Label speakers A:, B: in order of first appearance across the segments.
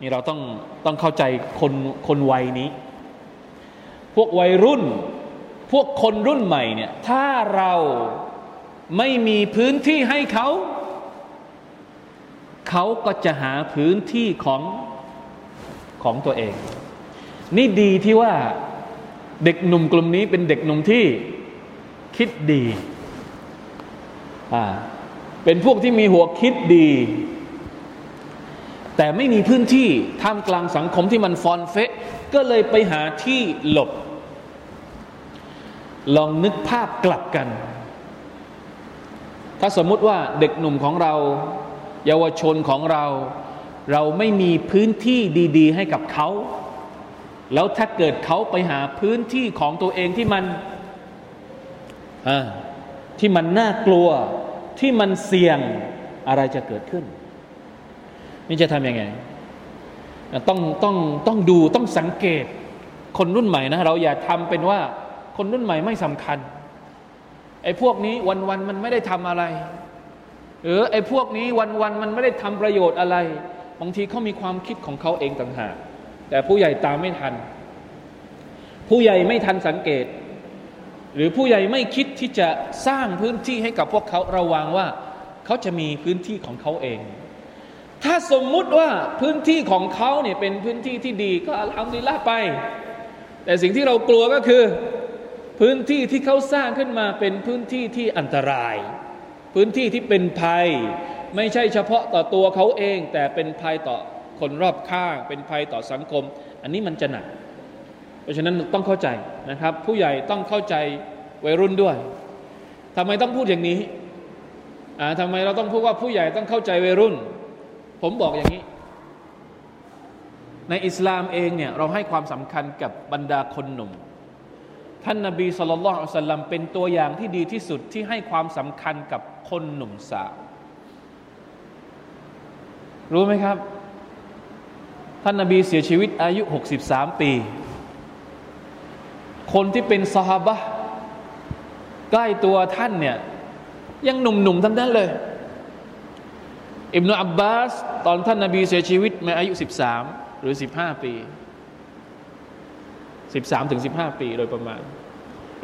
A: นี่เราต้องต้องเข้าใจคนคนวัยนี้ พวกวัยรุ่น พวกคนรุ่นใหม่เนี่ยถ้าเราไม่มีพื้นที่ให้เขา เขาก็จะหาพื้นที่ของของตัวเอง นี่ดีที่ว่าเด็กหนุ่มกลุ่มนี้เป็นเด็กหนุ่มที่คิดดีอ่าเป็นพวกที่มีหัวคิดดี แต่ไม่มีพื้นที่ท่ามกลางสังคมที่มันฟอนเฟะก็เลยไปหาที่หลบ ลองนึกภาพกลับกัน ถ้าสมมุติว่าเด็กหนุ่มของเรา เยาวชนของเรา เราไม่มีพื้นที่ดี ๆ ให้กับเขา แล้วถ้าเกิดเขาไปหาพื้นที่ของตัวเองที่มันที่มันน่ากลัวที่มันเสี่ยงอะไรจะเกิดขึ้น นี่จะทำยังไง ต้องต้องต้องดูต้องสังเกต คนรุ่นใหม่นะ เราอย่าทำเป็นว่า คนรุ่นใหม่ไม่สำคัญไอ้พวกนี้วันวันมันไม่ได้ทำอะไรหรือไอ้พวกนี้วันวันมันไม่ได้ทำประโยชน์อะไร บางทีเขามีความคิดของเขาเองต่างหาก แต่ผู้ใหญ่ตามไม่ทัน ผู้ใหญ่ไม่ทันสังเกต หรือผู้ใหญ่ไม่คิดที่จะสร้างพื้นที่ให้กับพวกเขาระวังว่า เขาจะมีพื้นที่ของเขาเอง ถ้าสมมุติว่าพื้นที่ของเขาเนี่ยเป็นพื้นที่ที่ดีก็อัลฮัมดุลิลละไป แต่สิ่งที่เรากลัวก็คือ พื้นที่ที่เขาสร้างขึ้นมาเป็นพื้นที่ที่อันตราย พื้นที่ที่เป็นภัย ไม่ใช่เฉพาะต่อตัวเขาเอง แต่เป็นภัยต่อคนรอบข้าง เป็นภัยต่อสังคม อันนี้มันจะหนัก เพราะฉะนั้นต้องเข้าใจนะครับ ผู้ใหญ่ต้องเข้าใจวัยรุ่นด้วยทำไมต้องพูดอย่างนี้อ่าทำไมเราต้องพูดว่าผู้ใหญ่ต้องเข้าใจวัยรุ่น ผมบอกอย่างนี้ ในอิสลามเองเนี่ยเราให้ความสำคัญกับบรรดาคนหนุ่ม ท่านนาบีสุลต่านอัลลัมเป็นตัวอย่างที่ดีที่สุดที่ให้ความสำคัญกับคนหนุ่มสาว รู้ไหมครับ ท่านนาบีเสียชีวิตอายุ 63 ปี คนที่เป็นสฮาบะใกล้ตัวท่านเนี่ยยังหนุ่มๆทั้งนั้นเลย อิบนาอับบาส ตอนท่านนาบีเสียชีวิตในอายุ 13 หรือ 15 ปี 13ถึง15 ปีโดยประมาณ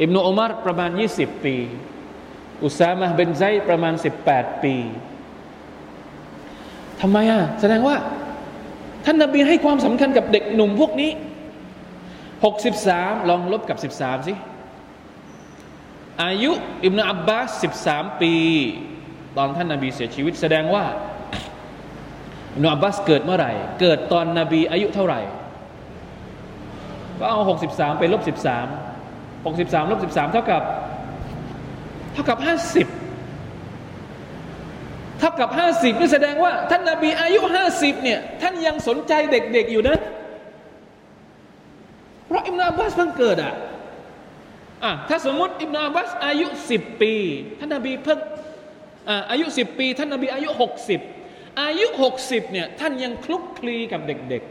A: อิบนาอุมารประมาณ 20 ปี อุซามะเบนไซประมาณ 18 ปีทำไมอะ แสดงว่า ท่านนาบีให้ความสำคัญกับเด็กหนุ่มพวกนี้ 63 ลองลบกับ 13 สิ อายุอิบนาอับบาส 13 ปี ตอนท่านนาบีเสียชีวิต แสดงว่า นอับบาสเกิดเมื่อไหร่ เกิดตอนนบีอายุเท่าไหร่ ก็เอา 63 ไปลบ 13 63ลบ13 เท่ากับ เท่ากับ 50 เท่ากับห้าสิบนี่แสดงว่า ท่านนาบีอายุห้าสิบเนี่ย ท่านยังสนใจเด็กๆอยู่นะ เพราะอิมนาบัสเพิ่งเกิดอะอะถ้าสมมติอิมนาบัสอายุสิบปี ท่านนาบีเพิ่งอ่าอายุสิบปี ท่านนาบีอายุหกสิบ อายุหกสิบเนี่ยท่านยังคลุกคลีกับเด็ก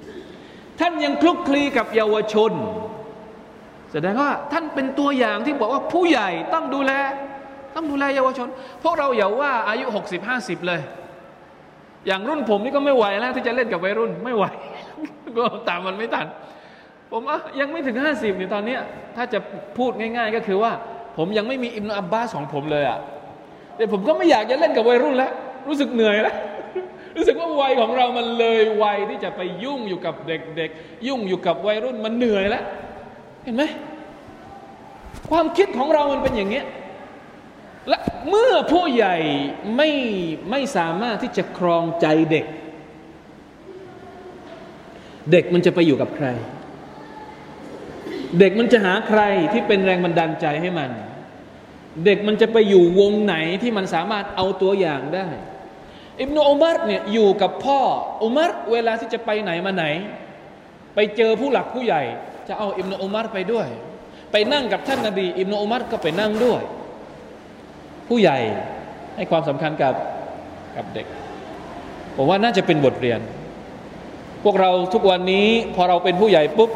A: ๆ ท่านยังคลุกคลีกับเยาวชน แสดงว่าท่านเป็นตัวอย่างที่บอกว่าผู้ใหญ่ต้องดูแล ต้องดูแลเยาวชน พวกเราอย่าว่าอายุหกสิบห้าสิบเลย อย่างรุ่นผมนี่ก็ไม่ไหวแล้วที่จะเล่นกับวัยรุ่นไม่ไหวก็ตามมันไม่ทัน ผมอะยังไม่ถึงห้าสิบนี่ยตอนนี้ถ้าจะพูดง่าย ๆ ก็คือว่า ผมยังไม่มีอิมนอับบาสของผมเลยอะแต่ผมก็ไม่อยากจะเล่นกับวัยรุ่นแล้ว รู้สึกเหนื่อยแล้วรู้สึกว่าวัยของเรามันเลยวัยที่จะไปยุ่งอยู่กับเด็กๆ ยุ่งอยู่กับวัยรุ่นมันเหนื่อยแล้ว เห็นไหมความคิดของเรามันเป็นอย่างเงี้ยและเมื่อผู้ใหญ่ไม่ไม่สามารถที่จะครองใจเด็ก เด็กมันจะไปอยู่กับใคร เด็กมันจะหาใครที่เป็นแรงบันดาลใจให้มัน เด็กมันจะไปอยู่วงไหนที่มันสามารถเอาตัวอย่างได้ อิบนอุมัรเนี่ยอยู่กับพ่ออุมัรเวลาที่จะไปไหนมาไหน ไปเจอผู้หลักผู้ใหญ่ จะเอาอิบนอุมัรไปด้วย ไปนั่งกับท่านนาบีอิบนอุมัรก็ไปนั่งด้วย ผู้ใหญ่ให้ความสำคัญกับกับเด็ก ผมว่าน่าจะเป็นบทเรียน พวกเราทุกวันนี้พอเราเป็นผู้ใหญ่ปุ๊บ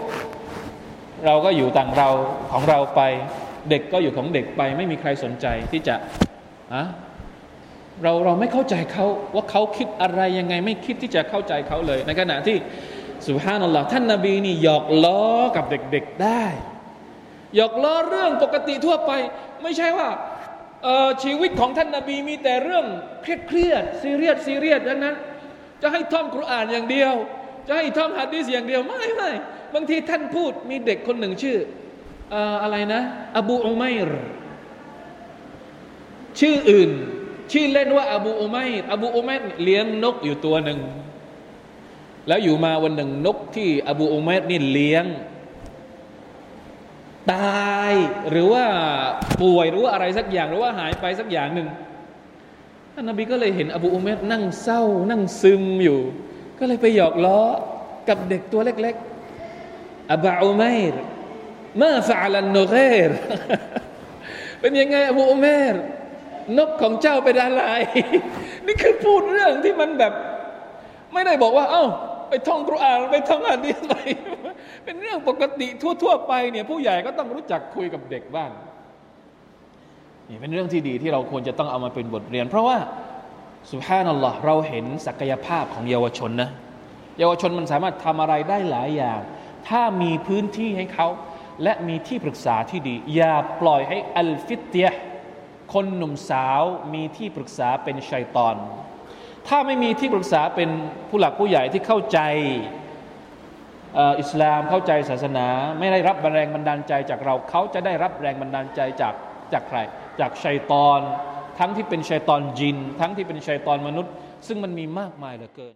A: เราก็อยู่ต่างเราของเราไป เด็กก็อยู่ของเด็กไป ไม่มีใครสนใจที่จะอะเราเราไม่เข้าใจเขาว่าเขาคิดอะไรยังไง ไม่คิดที่จะเข้าใจเขาเลย ในขณะที่สุภานัลลอฮ์ท่านนาบีนี่หยอกล้อกับเด็กๆได้หยอกล้อเรื่องปกติทั่วไป ไม่ใช่ว่าชีวิตของท่านนาบีมีแต่เรื่องเครียดเครียดซีเรียสซีเรียสดังนั้น จะให้ท่องคุรานอย่างเดียว จะให้ท่องฮะดีษอย่างเดียวไม่ไม่บางทีท่านพูดมีเด็กคนหนึ่งชื่อ อะไรนะ อบูอุไมร์ชื่ออื่น ชื่อเล่นว่า อบูอุไมร์อบูอุไมร์เลี้ยงนกอยู่ตัวหนึ่ง แล้วอยู่มาวันหนึ่งนกที่ อบูอุไมร์นี่เลี้ยง ตายหรือว่าป่วยหรือว่าอะไรสักอย่าง หรือว่าหายไปสักอย่างหนึ่งท่านนบีก็เลยเห็นอบูอุไมร์นั่งเศร้า นั่งซึมอยู่ ก็เลยไปหยอกล้อกับเด็กตัวเล็ก ๆ อบาอุไมร์ มาฟาลันโนเกรเป็นยังไงอบูอุเมรนกของเจ้าเป็นอะไร นี่คือพูดเรื่องที่มันแบบ ไม่ได้บอกว่า เอ้า ไปท่องกุรอานไปท่องอะดีอะไรเป็นเรื่องปกติทั่ว ๆ ไปเนี่ยผู้ใหญ่ก็ต้องรู้จักคุยกับเด็กบ้างนี่เป็นเรื่องที่ดีที่เราควรจะต้องเอามาเป็นบทเรียน เพราะว่าสุภานัลลอฮ์เราเห็นศักยภาพของเยาวชนนะเยาวชนมันสามารถทำอะไรได้หลายอย่าง ถ้ามีพื้นที่ให้เขา และมีที่ปรึกษาที่ดี อย่าปล่อยให้อัลฟิตเตียคนหนุ่มสาวมีที่ปรึกษาเป็นชัยตอน ถ้าไม่มีที่ปรึกษาเป็นผู้หลักผู้ใหญ่ที่เข้าใจอิสลามเข้าใจศาสนา ไม่ได้รับแรงบันดาลใจจากเราเขาจะได้รับแรงบันดาลใจจากจากใคร จากชัยตอน ทั้งที่เป็นชัยตอนจิน ทั้งที่เป็นชัยตอนมนุษย์ ซึ่งมันมีมากมายเหลือเกิน